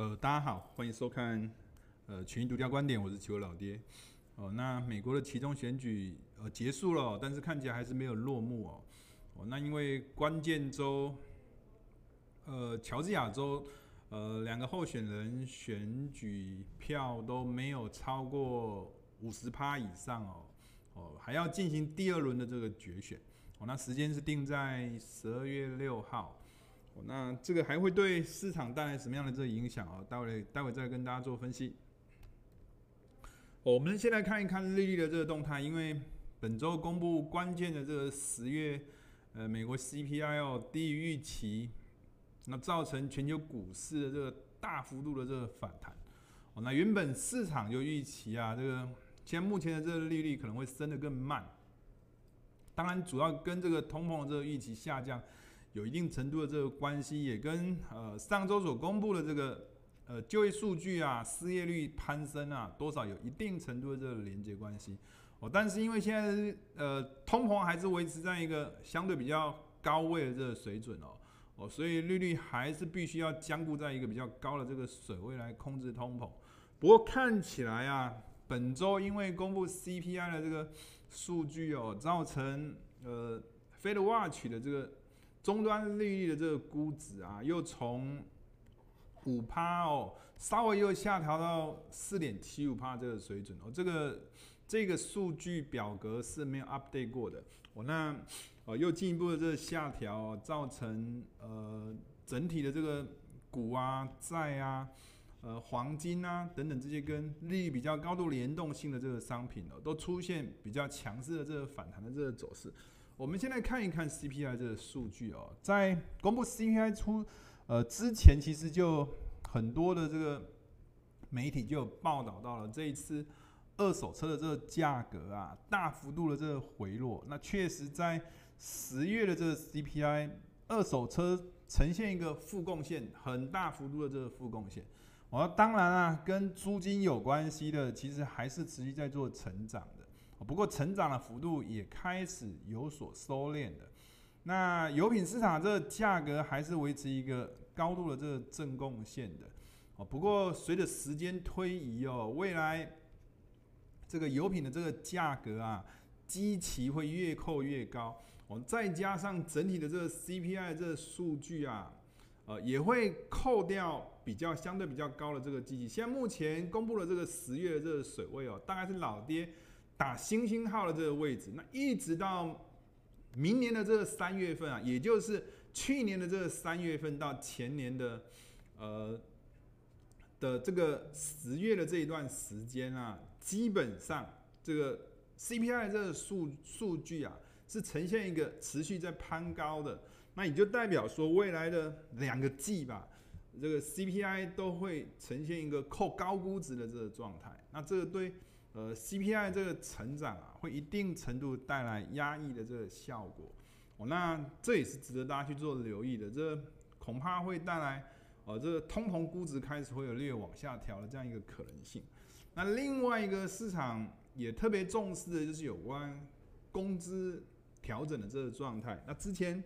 呃，大家好，欢迎收看呃群益独家观点，我是期货老爹。哦、那美国的期中选举呃结束了，但是看起来还是没有落幕哦。哦，那因为关键州，呃，乔治亚州，呃，两个候选人选举票都没有超过五十趴以上哦。哦，还要进行第二轮的这个决选。哦，那时间是定在十二月六号。那这个还会对市场带来什么样的这个影响啊？待会待会再跟大家做分析。我们先来看一看利率的这个动态，因为本周公布关键的这个十月呃美国 CPI 哦低于预期，那造成全球股市的这个大幅度的这个反弹。哦，那原本市场就预期啊，这个现在目前的这个利率可能会升得更慢，当然主要跟这个通膨的这个预期下降。有一定程度的这个关系，也跟呃上周所公布的这个呃就业数据啊、失业率攀升啊，多少有一定程度的这个连接关系。哦，但是因为现在呃通膨还是维持在一个相对比较高位的这个水准哦，哦，所以利率还是必须要僵固在一个比较高的这个水位来控制通膨。不过看起来啊，本周因为公布 CPI 的这个数据哦，造成呃 Fed Watch 的这个。终端利率的这个估值啊，又从五趴哦，稍微又下调到四点七五趴这个水准哦。这个这个数据表格是没有 update 过的哦。那呃又进一步的这个下调，造成呃整体的这个股啊、债啊、呃黄金啊等等这些跟利率比较高度联动性的这个商品哦，都出现比较强势的这个反弹的这个走势。我们先来看一看 CPI 这个数据哦，在公布 CPI 出呃之前，其实就很多的这个媒体就有报道到了这一次二手车的这个价格啊大幅度的这个回落。那确实在十月的这个 CPI 二手车呈现一个负贡献，很大幅度的这个负贡献。哦，当然啊，跟租金有关系的，其实还是持续在做成长。不过成长的幅度也开始有所收敛的。那油品市场这价格还是维持一个高度的这个正贡献的。哦，不过随着时间推移哦，未来这个油品的这个价格啊，基期会越扣越高。哦，再加上整体的这个 CPI 这个数据啊，呃，也会扣掉比较相对比较高的这个基期。现在目前公布了这个十月的这个水位哦，大概是老爹。打星星号的这个位置，那一直到明年的这个三月份啊，也就是去年的这个三月份到前年的呃的这个十月的这一段时间啊，基本上这个 CPI 这个数数据啊，是呈现一个持续在攀高的，那也就代表说未来的两个季吧，这个 CPI 都会呈现一个扣高估值的这个状态，那这个对。呃，CPI 这个成长啊，会一定程度带来压抑的这个效果哦。那这也是值得大家去做留意的，这恐怕会带来呃这个通膨估值开始会有略往下调的这样一个可能性。那另外一个市场也特别重视的就是有关工资调整的这个状态。那之前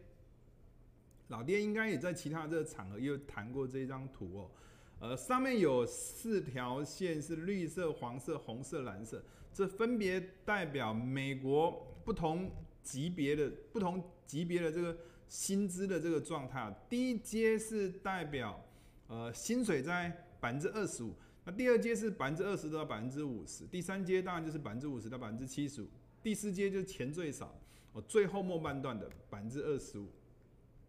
老爹应该也在其他这个场合也有谈过这张图哦。呃，上面有四条线是绿色、黄色、红色、蓝色，这分别代表美国不同级别的不同级别的这个薪资的这个状态。第一阶是代表呃薪水在百分之二十五，那第二阶是百分之二十到百分之五十，第三阶当然就是百分之五十到百分之七十五，第四阶就是钱最少，哦，最后末半段的百分之二十五。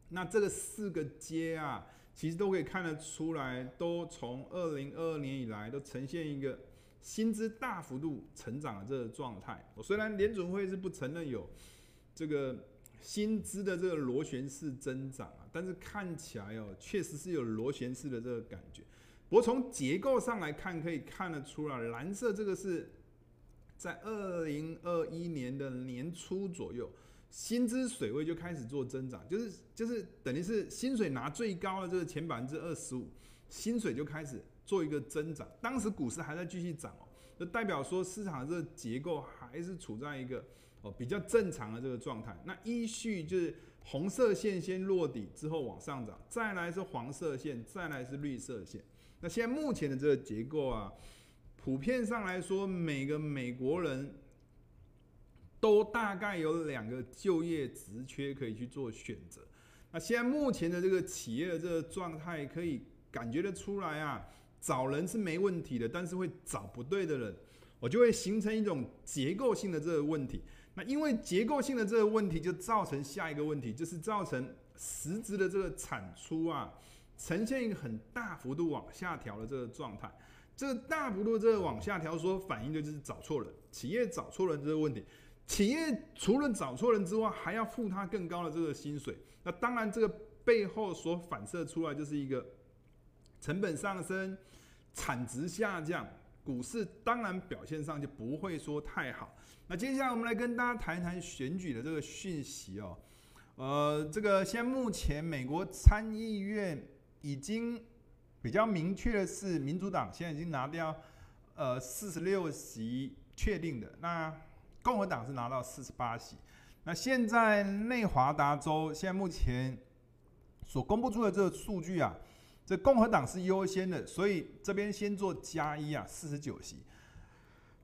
那这个四个阶啊。其实都可以看得出来，都从二零二二年以来都呈现一个薪资大幅度成长的这个状态。我虽然联准会是不承认有这个薪资的这个螺旋式增长啊，但是看起来哦，确实是有螺旋式的这个感觉。不过从结构上来看，可以看得出来，蓝色这个是在二零二一年的年初左右。薪资水位就开始做增长，就是就是等于是薪水拿最高的这个前百分之二十五，薪水就开始做一个增长。当时股市还在继续涨哦，就代表说市场的这个结构还是处在一个哦比较正常的这个状态。那依序就是红色线先落底之后往上涨，再来是黄色线，再来是绿色线。那现在目前的这个结构啊，普遍上来说，每个美国人都大概有两个就业职缺可以去做选择。那现在目前的这个企业的这个状态，可以感觉得出来啊，找人是没问题的，但是会找不对的人，我就会形成一种结构性的这个问题。那因为结构性的这个问题，就造成下一个问题，就是造成实质的这个产出啊，呈现一个很大幅度往下调的这个状态。这个大幅度这个往下调，所反映的就是找错人，企业找错人这个问题。企业除了找错人之外，还要付他更高的这个薪水。那当然，这个背后所反射出来就是一个成本上升、产值下降。股市当然表现上就不会说太好。那接下来我们来跟大家谈一谈选举的这个讯息哦。呃，这个现在目前美国参议院已经比较明确的是，民主党现在已经拿掉呃四十六席确定的，那共和党是拿到四十八席。那现在内华达州现在目前所公布出的这个数据啊。这共和党是优先的，所以这边先做加一啊，四十九席。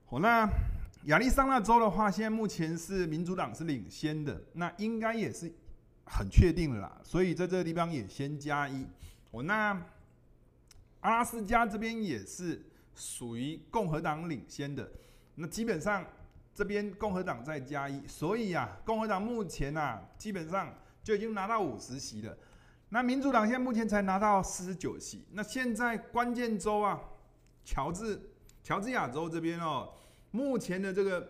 好，那亚利桑那州的话，现在目前是民主党是领先的，那应该也是很确定的啦，所以在这个地方也先加一。哦，那阿拉斯加这边也是属于共和党领先的，那基本上这边共和党再加一，所以啊，共和党目前啊，基本上就已经拿到五十席了。那民主党现在目前才拿到四十九席。那现在关键州啊，乔治乔治亚州这边哦，目前的这个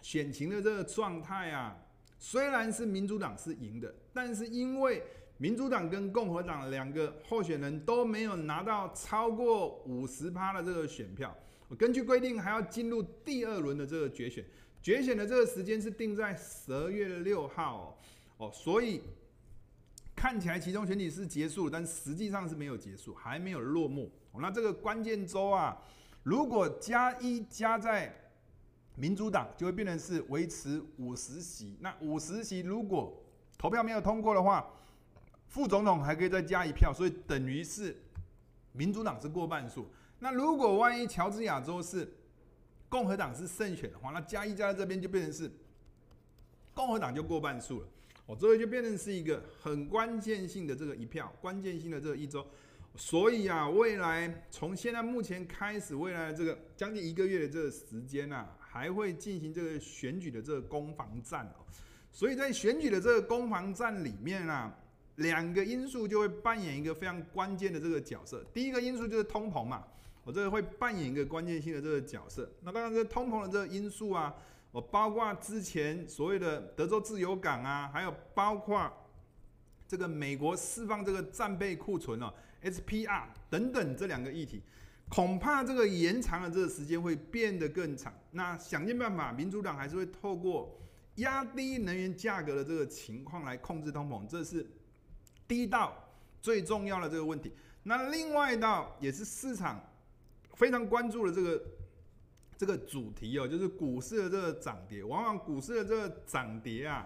选情的这个状态啊，虽然是民主党是赢的，但是因为民主党跟共和党两个候选人都没有拿到超过五十趴的这个选票，根据规定还要进入第二轮的这个决选，决选的这个时间是定在十二月六号哦，哦，所以。看起来其中选举是结束了，但实际上是没有结束，还没有落幕。那这个关键周啊，如果加一加在民主党，就会变成是维持五十席。那五十席如果投票没有通过的话，副总统还可以再加一票，所以等于是民主党是过半数。那如果万一乔治亚州是共和党是胜选的话，那加一加在这边就变成是共和党就过半数了。哦，这个就变成是一个很关键性的这个一票，关键性的这个一周，所以啊，未来从现在目前开始，未来这个将近一个月的这个时间啊，还会进行这个选举的这个攻防战哦。所以在选举的这个攻防战里面啊，两个因素就会扮演一个非常关键的这个角色。第一个因素就是通膨嘛，我这个会扮演一个关键性的这个角色。那当然，这通膨的这个因素啊。我包括之前所谓的德州自由港啊，还有包括这个美国释放这个战备库存哦，SPR 等等这两个议题，恐怕这个延长的这个时间会变得更长。那想尽办法，民主党还是会透过压低能源价格的这个情况来控制通膨，这是第一道最重要的这个问题。那另外一道也是市场非常关注的这个。这个主题哦，就是股市的这个涨跌，往往股市的这个涨跌啊，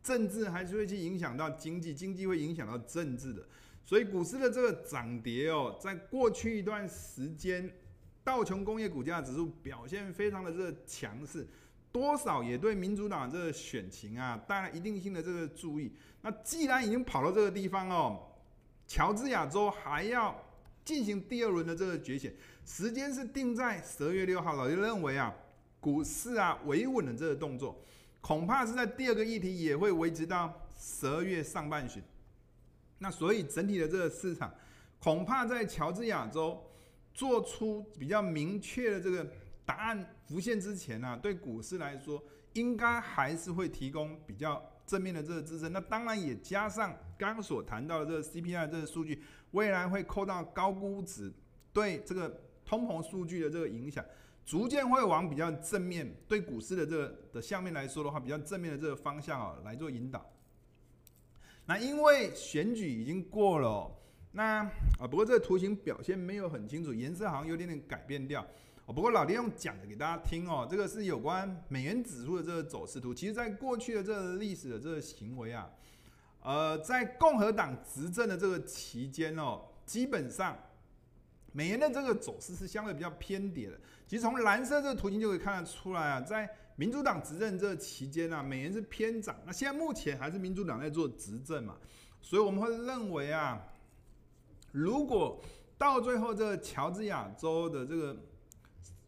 政治还是会去影响到经济，经济会影响到政治的。所以股市的这个涨跌哦，在过去一段时间，道琼工业股价指数表现非常的这个强势，多少也对民主党这个选情啊带来一定性的这个注意。那既然已经跑到这个地方哦，乔治亚州还要进行第二轮的这个决选。时间是定在十二月六号，老爹认为啊，股市啊维稳的这个动作，恐怕是在第二个议题也会维持到十二月上半旬。那所以整体的这个市场，恐怕在乔治亚州做出比较明确的这个答案浮现之前呢、啊，对股市来说，应该还是会提供比较正面的这个支撑。那当然也加上刚刚所谈到的这个 CPI 这个数据，未来会扣到高估值，对这个。通膨数据的这个影响，逐渐会往比较正面，对股市的这个的下面来说的话，比较正面的这个方向啊来做引导。那因为选举已经过了，那啊不过这个图形表现没有很清楚，颜色好像有点点改变掉。哦，不过老爹用讲的给大家听哦，这个是有关美元指数的这个走势图。其实，在过去的这个历史的这个行为啊，呃，在共和党执政的这个期间哦，基本上美元的这个走势是相对比较偏跌的。其实从蓝色这个图形就可以看得出来啊，在民主党执政这期间啊，美元是偏涨。那现在目前还是民主党在做执政嘛，所以我们会认为啊，如果到最后这个乔治亚州的这个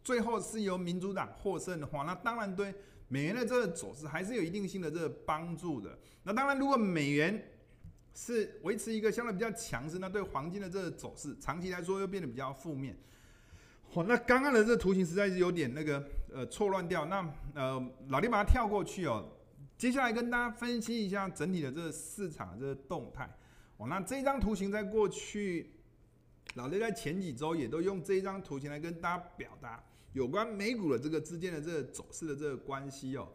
最后是由民主党获胜的话，那当然对美元的这个走势还是有一定性的这个帮助的。那当然，如果美元是维持一个相对比较强势，那对黄金的这个走势长期来说又变得比较负面。哦，那刚刚的这个图形实在是有点那个呃错乱掉。那呃老弟把它跳过去哦。接下来跟大家分析一下整体的这个市场的这个动态。哦，那这张图形在过去。老弟在前几周也都用这一张图形来跟大家表达有关美股的这个之间的这个走势的这个关系哦。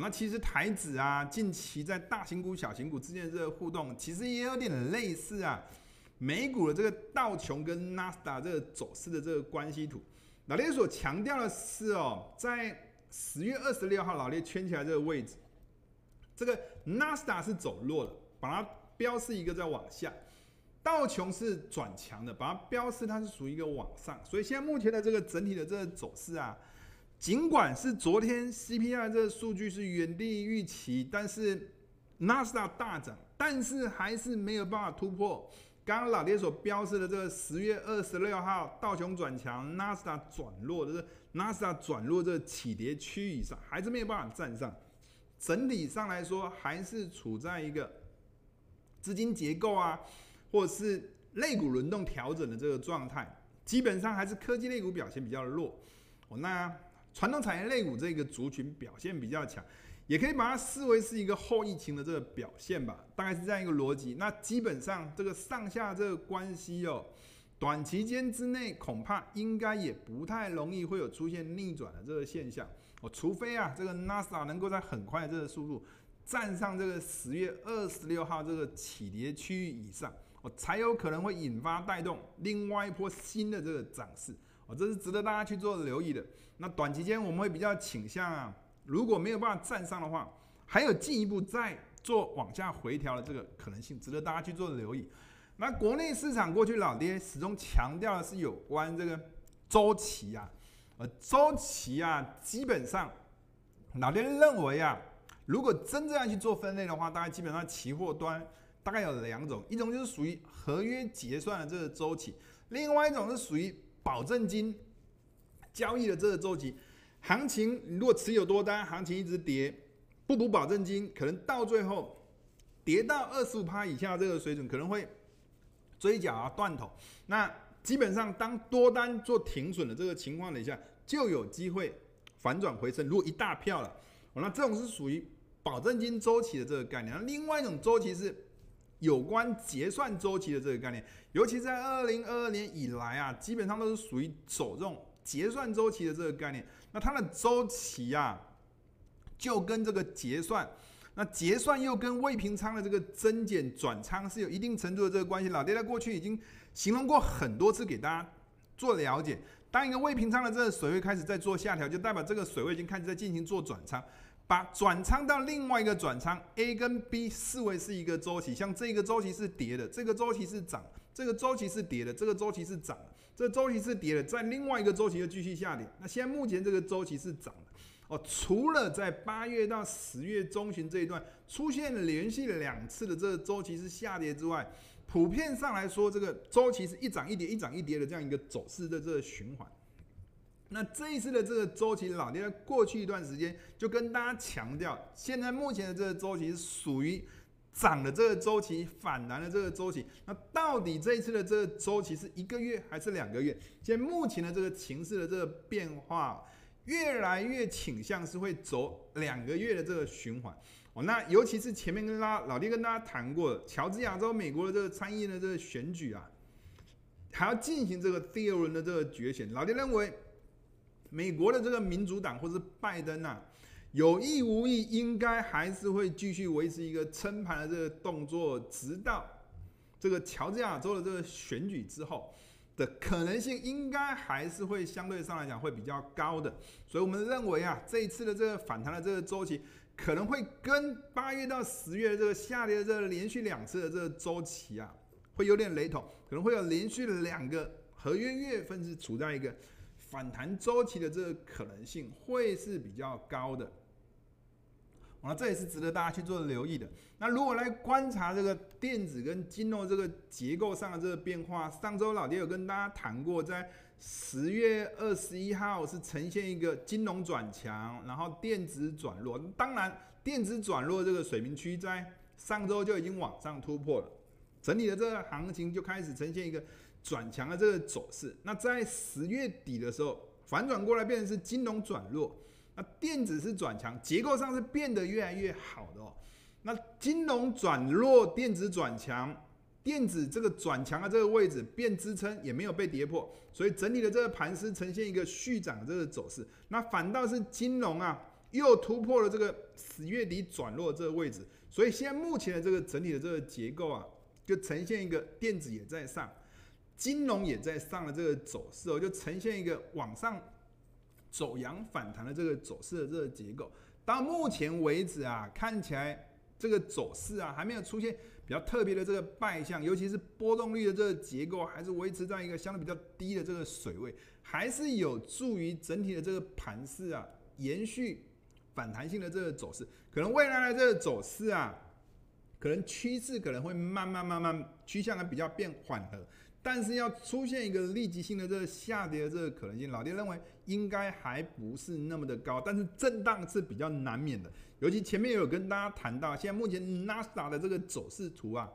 那其实台指啊，近期在大型股、小型股之间的这个互动，其实也有点类似啊。美股的这个道琼跟纳斯达这个走势的这个关系图，老爹所强调的是哦，在十月二十六号，老爹圈起来这个位置，这个纳斯达是走弱的，把它标示一个在往下。道琼是转强的，把它标示它是属于一个往上，所以现在目前的这个整体的这个走势啊，尽管是昨天 CPI 这个数据是远低于预期，但是纳斯达大涨，但是还是没有办法突破刚刚老爹所标示的这个十月二十六号道琼转强，纳斯达转弱的这纳斯达转弱这个起跌区域以上，还是没有办法站上。整体上来说，还是处在一个资金结构啊。或者是类股轮动调整的这个状态，基本上还是科技类股表现比较弱。哦，那传统产业类股这个族群表现比较强，也可以把它视为是一个后疫情的这个表现吧，大概是这样一个逻辑。那基本上这个上下这个关系哦，短期间之内恐怕应该也不太容易会有出现逆转的这个现象。哦，除非啊这个纳斯达能够在很快的这个速度站上这个十月二十六号这个起跌区域以上。哦，才有可能会引发带动另外一波新的这个涨势，这是值得大家去做留意的。那短期间我们会比较倾向啊，如果没有办法站上的话，还有进一步再做往下回调的这个可能性，值得大家去做留意。那国内市场过去老爹始终强调的是有关这个周期啊，呃，周期啊，基本上老爹认为啊，如果真正要去做分类的话，大概基本上期货端。大概有两种，一种就是属于合约结算的这个周期，另外一种是属于保证金交易的这个周期。行情如果持有多单，行情一直跌，不补保证金，可能到最后跌到二十五趴以下这个水准，可能会追缴啊断头。那基本上当多单做停损的这个情况底下，就有机会反转回升。如果一大票了，那这种是属于保证金周期的这个概念。那另外一种周期是。有关结算周期的这个概念，尤其在二零二二年以来啊，基本上都是属于走这种结算周期的这个概念。那它的周期啊，就跟这个结算，那结算又跟未平仓的这个增减转仓是有一定程度的这个关系。老爹在过去已经形容过很多次给大家做了解，当一个未平仓的这个水位开始在做下调，就代表这个水位已经开始在进行做转仓。把转仓到另外一个转仓 A 跟 B 视为是一个周期，像这个周期是跌的，这个周期是涨，这个周期是跌的，这个周期是涨的，这个周期是跌的，在另外一个周期又继续下跌。那现在目前这个周期是涨的哦，除了在八月到十月中旬这一段出现了连续两次的这个周期是下跌之外，普遍上来说，这个周期是一涨一跌，一涨一跌的这样一个走势的这个循环。那这一次的这个周期，老爹在过去一段时间就跟大家强调，现在目前的这个周期是属于涨的这个周期，反弹的这个周期。那到底这一次的这个周期是一个月还是两个月？现在目前的这个情势的这个变化，越来越倾向是会走两个月的这个循环。哦，那尤其是前面跟大家老爹跟大家谈过的，乔治亚州美国的这个参议院的这个选举啊，还要进行这个第二轮的这个决选，老爹认为。美国的这个民主党或是拜登呐、啊，有意无意应该还是会继续维持一个撑盘的这个动作，直到这个乔治亚州的这个选举之后的可能性，应该还是会相对上来讲会比较高的。所以我们认为啊，这一次的这个反弹的这个周期，可能会跟八月到十月这个下跌的这个连续两次的这个周期啊，会有点雷同，可能会有连续两个合约月份是处在一个反弹周期的这个可能性会是比较高的。啊这也是值得大家去做留意的。那如果来观察这个电子跟金融这个结构上的这个变化，上周老爹有跟大家谈过，在十月二十一号是呈现一个金融转强，然后电子转弱。当然，电子转弱这个水平区在上周就已经往上突破了，整体的这个行情就开始呈现一个转强的这个走势。那在十月底的时候反转过来，变成是金融转弱。那电子是转强，结构上是变得越来越好的哦。那金融转弱，电子转强，电子这个转强的这个位置变支撑也没有被跌破，所以整体的这个盘势呈现一个续涨这个走势。那反倒是金融啊，又突破了这个十月底转弱这个位置，所以现在目前的这个整体的这个结构啊，就呈现一个电子也在上，金融也在上的这个走势哦，就呈现一个往上。走阳反弹的这个走势的这个结构，到目前为止啊，看起来这个走势啊还没有出现比较特别的这个败象，尤其是波动率的这个结构还是维持在一个相对比较低的这个水位，还是有助于整体的这个盘势啊延续反弹性的这个走势。可能未来的这个走势啊，可能趋势可能会慢慢慢慢趋向的比较变缓和。但是要出现一个立即性的这个下跌的这个可能性，老爹认为应该还不是那么的高，但是震荡是比较难免的。尤其前面有跟大家谈到，现在目前纳斯达的这个走势图啊，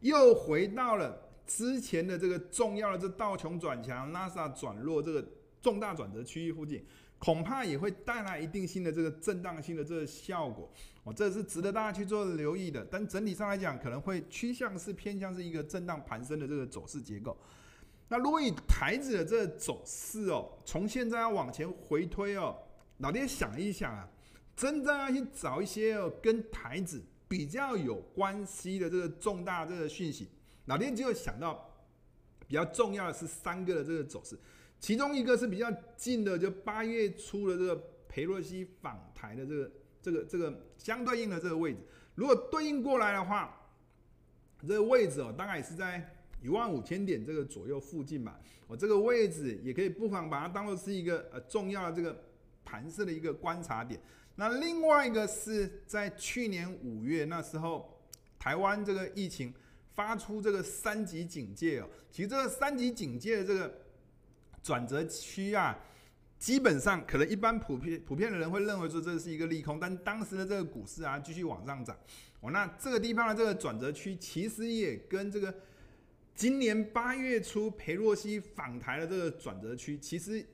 又回到了之前的这个重要的这道琼转强、纳斯达转弱这个重大转折区域附近。恐怕也会带来一定性的这个震荡性的这个效果，哦，这是值得大家去做留意的。但整体上来讲，可能会趋向是偏向是一个震荡盘升的这个走势结构。那如果以台指的这个走势哦，从现在要往前回推哦，老爹想一想啊，真正要去找一些哦跟台指比较有关系的这个重大这个讯息，老爹就想到比较重要的是三个的这个走势。其中一个是比较近的，就八月初的这个裴洛西访台的这个这个这个相对应的这个位置，如果对应过来的话，这个位置哦，大概是在一万五千点这个左右附近吧。我这个位置也可以不妨把它当做是一个呃重要的这个盘势的一个观察点。那另外一个是在去年五月那时候，台湾这个疫情发出这个三级警戒哦，其实这个三级警戒的这个。转折区啊，基本上可能一般普遍普遍的人会认为说这是一个利空，但当时的这个股市啊继续往上涨。哦，那这个地方的这个转折区其实也跟这个今年八月初裴洛西访台的这个转折区，其实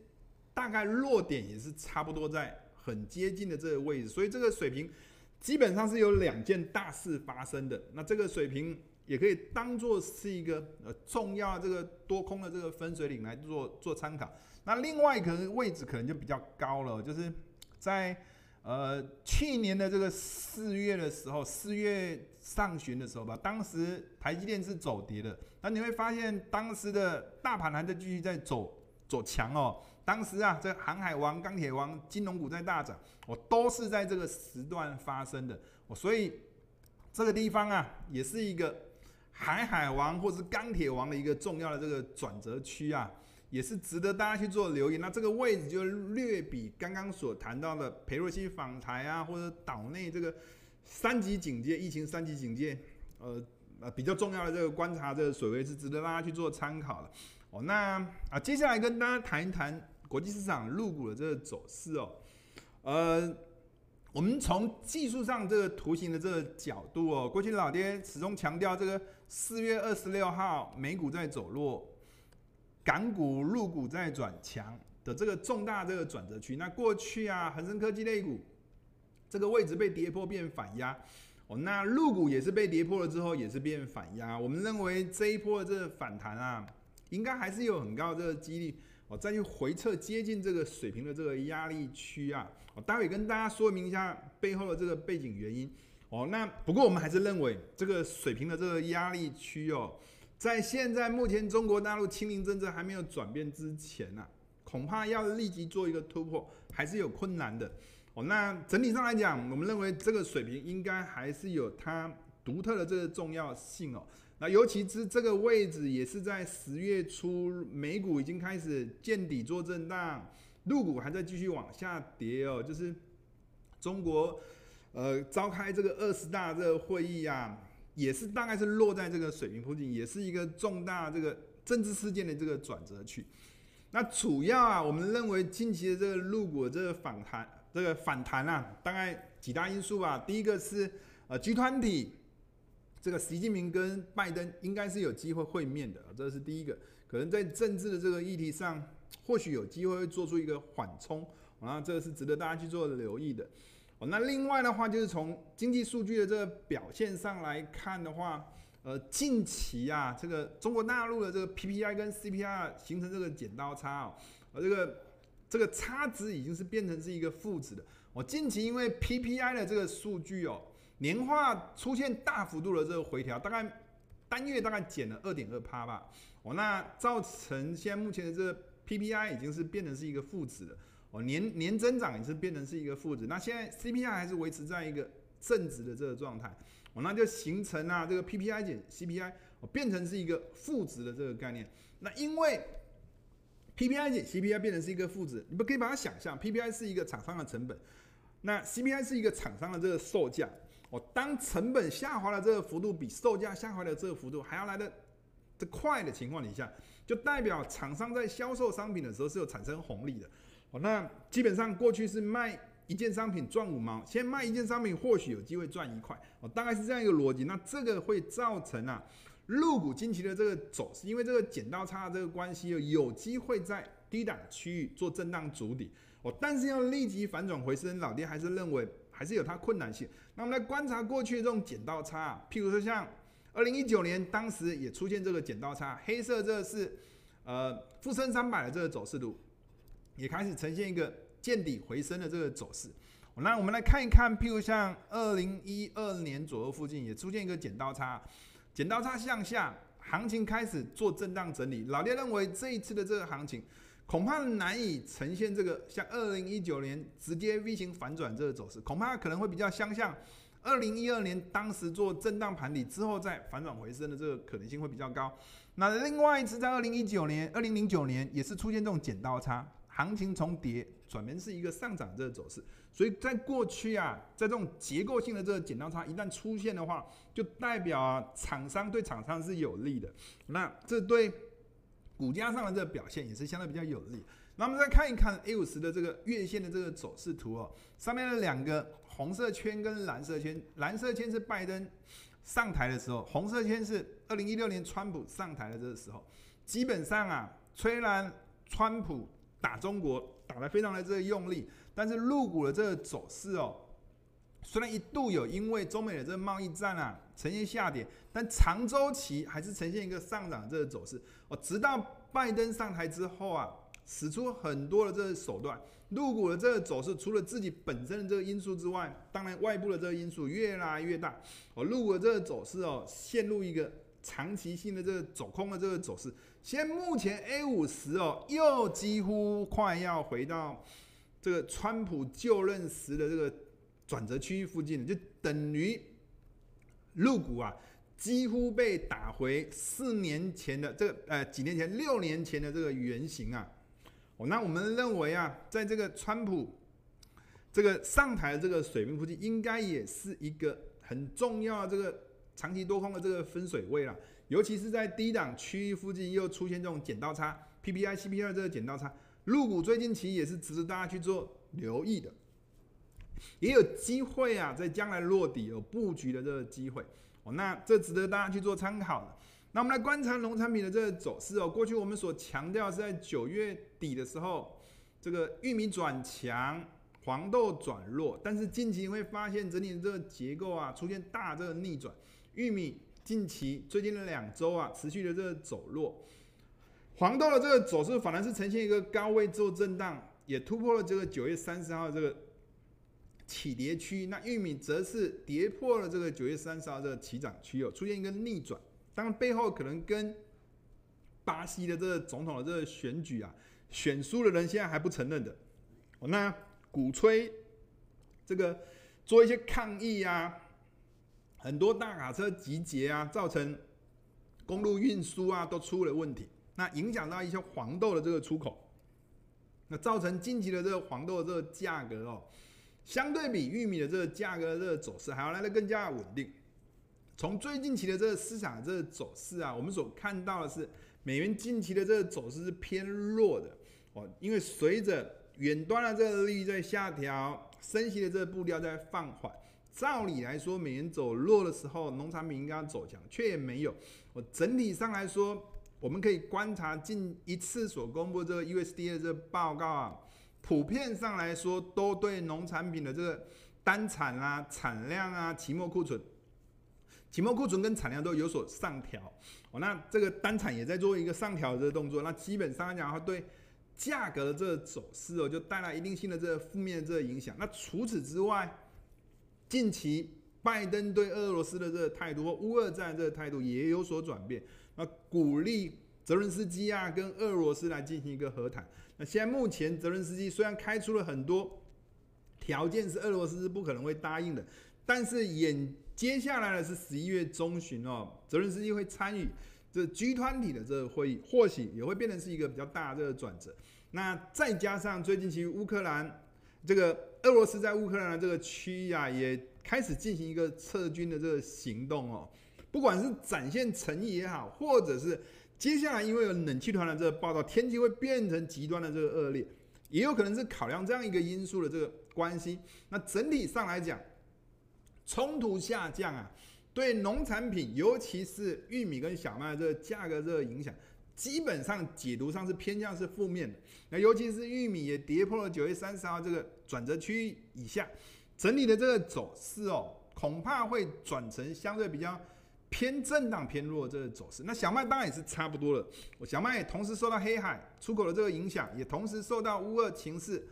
大概落点也是差不多在很接近的这个位置，所以这个水平基本上是有两件大事发生的。那这个水平。也可以当做是一个呃重要这个多空的这个分水岭来做做参考。那另外一个位置可能就比较高了，就是在呃去年的这个四月的时候，四月上旬的时候吧，当时台积电是走跌的，那你会发现当时的大盘还在继续在走走强哦。当时啊，这航海王、钢铁王、金融股在大涨，我都是在这个时段发生的，我所以这个地方啊，也是一个。海海王或是钢铁王的一个重要的这个转折区啊，也是值得大家去做留意。那这个位置就略比刚刚所谈到的裴洛西访台啊，或者岛内这个三级警戒、疫情三级警戒，呃呃比较重要的这个观察这个水位是值得大家去做参考的。哦，那啊接下来跟大家谈一谈国际市场入股的这个走势哦，呃。我们从技术上这个图形的这个角度哦，过去老爹始终强调这个四月二十六号美股在走弱，港股、入股在转强的这个重大这个转折区。那过去啊，恒生科技类股这个位置被跌破变反压哦，那入股也是被跌破了之后也是变反压。我们认为这一波的这个反弹啊，应该还是有很高的这个几率。再去回测接近这个水平的这个压力区啊，我待会跟大家说明一下背后的这个背景原因哦。那不过我们还是认为这个水平的这个压力区哦，在现在目前中国大陆清零政策还没有转变之前啊，恐怕要立即做一个突破还是有困难的哦，那整体上来讲，我们认为这个水平应该还是有它独特的这个重要性哦。那尤其是这个位置，也是在十月初，美股已经开始见底做震荡，陆股还在继续往下跌哦。就是中国呃召开这个二十大这个会议啊，也是大概是落在这个水平附近，也是一个重大这个政治事件的这个转折区。那主要啊，我们认为近期的这个陆股的这个反弹。这个反弹啊，大概几大因素吧。第一个是呃集团体，这个习近平跟拜登应该是有机会会面的，这是第一个。可能在政治的这个议题上，或许有机会会做出一个缓冲，啊，这个是值得大家去做留意的。哦，那另外的话，就是从经济数据的这个表现上来看的话，呃，近期啊，这个中国大陆的这个 PPI 跟 CPI 形成这个剪刀差哦，呃，这个。这个差值已经是变成是一个负值的。我近期因为 PPI 的这个数据哦，年化出现大幅度的这个回调，大概单月大概减了二点二趴吧。哦，那造成现在目前的这个 PPI 已经是变成是一个负值了。哦，年年增长也是变成是一个负值。那现在 CPI 还是维持在一个正值的这个状态。哦，那就形成啊这个 PPI 减 CPI 哦变成是一个负值的这个概念。那因为 PPI 减 CPI 变成是一个负值，你不可以把它想象，PPI 是一个厂商的成本，那 CPI 是一个厂商的这个售价。哦，当成本下滑的这个幅度比售价下滑的这个幅度还要来得这快的情况底下，就代表厂商在销售商品的时候是有产生红利的。哦，那基本上过去是卖一件商品赚五毛，现在卖一件商品或许有机会赚一块。哦，大概是这样一个逻辑。那这个会造成啊。入股近期的这个走势，因为这个剪刀差的这个关系，有机会在低档区域做震荡筑底哦，但是要立即反转回升，老爹还是认为还是有它困难性。那我们来观察过去这种剪刀差，譬如说像二零一九年，当时也出现这个剪刀差，黑色这是呃沪深三百的这个走势图，也开始呈现一个见底回升的这个走势。那我们来看一看，譬如像二零一二年左右附近也出现一个剪刀差。剪刀差向下，行情开始做震荡整理。老爹认为这一次的这个行情，恐怕难以呈现这个像二零一九年直接 V 型反转这个走势，恐怕可能会比较相像二零一二年当时做震荡盘底之后再反转回升的这个可能性会比较高。那另外一次在二零一九年、二零零九年也是出现这种剪刀差。行情从跌转变是一个上涨这个走势，所以在过去啊，在这种结构性的这个剪刀差一旦出现的话，就代表啊厂商对厂商是有利的，那这对股价上的这个表现也是相对比较有利。那我们再看一看 A 五十的这个月线的这个走势图哦，上面的两个红色圈跟蓝色圈，蓝色圈是拜登上台的时候，红色圈是二零一六年川普上台的这个时候，基本上啊，虽然川普打中国打得非常的这个用力，但是陆股的这个走势哦，虽然一度有因为中美的这个贸易战啊呈现下跌，但长周期还是呈现一个上涨这个走势哦。直到拜登上台之后啊，使出很多的这个手段，陆股的这个走势除了自己本身的这个因素之外，当然外部的这个因素越来越大哦。陆股的这个走势哦，陷入一个长期性的这个走空的这个走势。现在目前 A 五十哦，又几乎快要回到这个川普就任时的这个转折区域附近，就等于入股啊，几乎被打回四年前的这个呃几年前六年前的这个原型啊。哦，那我们认为啊，在这个川普这个上台的这个水平附近，应该也是一个很重要的这个长期多空的这个分水位了。尤其是在低档区域附近又出现这种剪刀差，PPI、CPI 这个剪刀差，入股最近其实也是值得大家去做留意的，也有机会啊，在将来落底有布局的这个机会哦，那这值得大家去做参考的。那我们来观察农产品的这个走势哦，过去我们所强调是在九月底的时候，这个玉米转强，黄豆转弱，但是近期你会发现整体的这个结构啊出现大这个逆转，玉米。近期最近的两周啊，持续的这个走弱，黄豆的这个走势反而是呈现一个高位做震荡，也突破了这个九月三十号这个起跌区。那玉米则是跌破了这个九月三十号这个起涨区，有出现一个逆转。当然背后可能跟巴西的这个总统的这个选举啊，选输的人现在还不承认的。那鼓吹这个做一些抗议啊，很多大卡车集结啊，造成公路运输啊都出了问题，那影响到一些黄豆的这个出口，那造成近期的这个黄豆的这个价格哦，相对比玉米的这个价格的这个走势还要来得更加稳定。从最近期的这个市场的这个走势啊，我们所看到的是美元近期的这个走势是偏弱的哦，因为随着远端的这个利率在下调，升息的这个步调在放缓。照理来说，美元走弱的时候，农产品应该要走强，却也没有。我整体上来说，我们可以观察近一次所公布这个 USDA 的这个报告啊，普遍上来说都对农产品的这个单产啊、产量啊、期末库存。期末库存跟产量都有所上调，哦，那这个单产也在做一个上调的这个动作，那基本上来讲的话，对价格的这个走势哦，就带来一定性的这个负面的这个影响。那除此之外，近期拜登对俄罗斯的这个态度或乌俄战这个态度也有所转变，那鼓励泽伦斯基啊跟俄罗斯来进行一个和谈。那现在目前泽伦斯基虽然开出了很多条件，是俄罗斯是不可能会答应的，但是眼。接下来呢是十一月中旬哦，泽伦斯基会参与这 G 团体的这个会议，或许也会变成是一个比较大的这个转折。那再加上最近其实乌克兰这个俄罗斯在乌克兰的这个区域啊，也开始进行一个撤军的这个行动哦。不管是展现诚意也好，或者是接下来因为有冷气团的这个报道，天气会变成极端的这个恶劣，也有可能是考量这样一个因素的这个关系。那整体上来讲。冲突下降啊，对农产品，尤其是玉米跟小麦这个价格这个影响，基本上解读上是偏向是负面的。那尤其是玉米也跌破了九月三十号这个转折区域以下，整体的这个走势哦，恐怕会转成相对比较偏震荡偏弱这个走势。那小麦当然也是差不多了，我小麦也同时受到黑海出口的这个影响，也同时受到乌俄情势。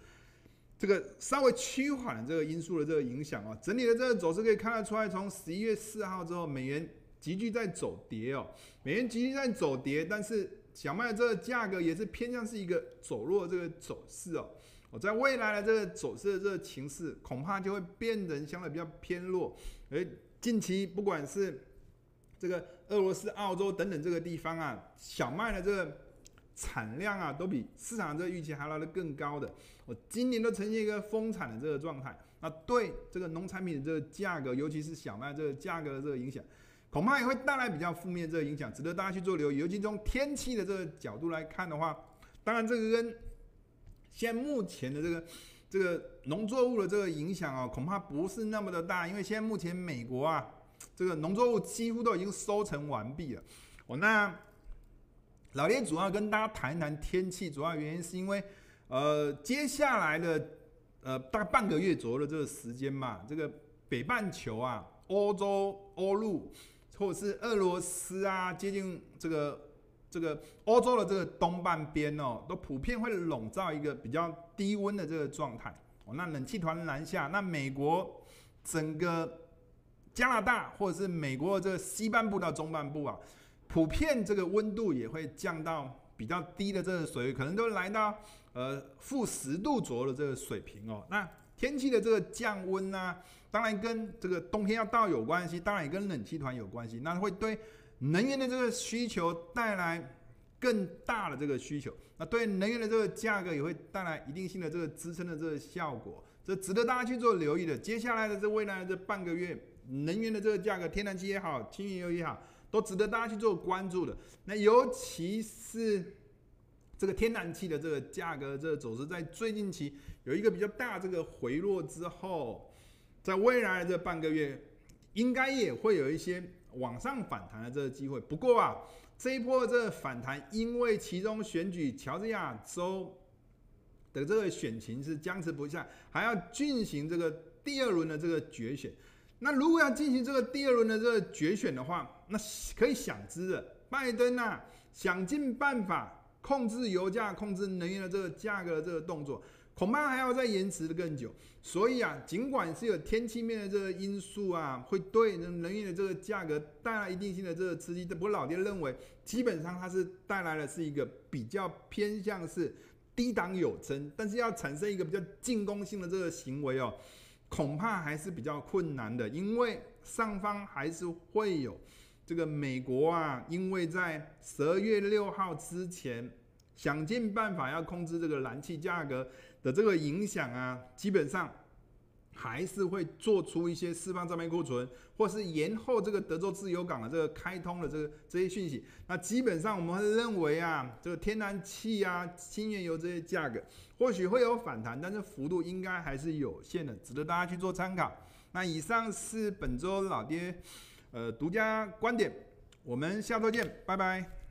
这个稍微趋缓的这个因素的这个影响啊，整体的这个走势可以看得出来，从十一月四号之后，美元急剧在走跌哦，美元急剧在走跌，但是小麦的这个价格也是偏向是一个走弱的这个走势哦。我在未来的这个走势的这个情势，恐怕就会变得相对比较偏弱。而近期不管是这个俄罗斯、澳洲等等这个地方啊，小麦的这个。产量啊，都比市场这个预期还来得更高的。我今年都呈现一个丰产的这个状态，那对这个农产品的这个价格，尤其是小麦这个价格的这个影响，恐怕也会带来比较负面这个影响，值得大家去做留意。尤其从天气的这个角度来看的话，当然这个跟现目前的这个这个农作物的这个影响啊，恐怕不是那么的大，因为现在目前美国啊，这个农作物几乎都已经收成完毕了。哦那。老爹主要跟大家谈一谈天气，主要原因是因为，呃，接下来的呃大概半个月左右的这个时间嘛，这个北半球啊，欧洲、欧陆或者是俄罗斯啊，接近这个这个欧洲的这个东半边哦，都普遍会笼罩一个比较低温的这个状态。哦，那冷气团南下，那美国整个加拿大或者是美国的这个西半部到中半部啊。普遍这个温度也会降到比较低的这个水位，可能都来到呃负十度左右的这个水平哦。那天气的这个降温呢、啊，当然跟这个冬天要到有关系，当然也跟冷气团有关系。那会对能源的这个需求带来更大的这个需求，那对能源的这个价格也会带来一定性的这个支撑的这个效果，这值得大家去做留意的。接下来的这未来的这半个月，能源的这个价格，天然气也好，轻原油也好。都值得大家去做关注的。那尤其是这个天然气的这个价格，这个走势在最近期有一个比较大这个回落之后，在未来的这半个月，应该也会有一些往上反弹的这个机会。不过啊，这一波这个反弹，因为其中选举乔治亚州的这个选情是僵持不下，还要进行这个第二轮的这个决选。那如果要进行这个第二轮的这个决选的话，那可以想知的，拜登啊，想尽办法控制油价、控制能源的这个价格的这个动作，恐怕还要再延迟的更久。所以啊，尽管是有天气面的这个因素啊，会对能源的这个价格带来一定性的这个刺激，不过老爹认为，基本上它是带来的是一个比较偏向是低档有增，但是要产生一个比较进攻性的这个行为哦。恐怕还是比较困难的，因为上方还是会有这个美国啊，因为在十二月六号之前想尽办法要控制这个燃气价格的这个影响啊，基本上。还是会做出一些释放账面库存，或是延后这个德州自由港的这个开通的这个这些讯息。那基本上我们会认为啊，这个天然气啊、新原油这些价格或许会有反弹，但是幅度应该还是有限的，值得大家去做参考。那以上是本周老爹呃独家观点，我们下周见，拜拜。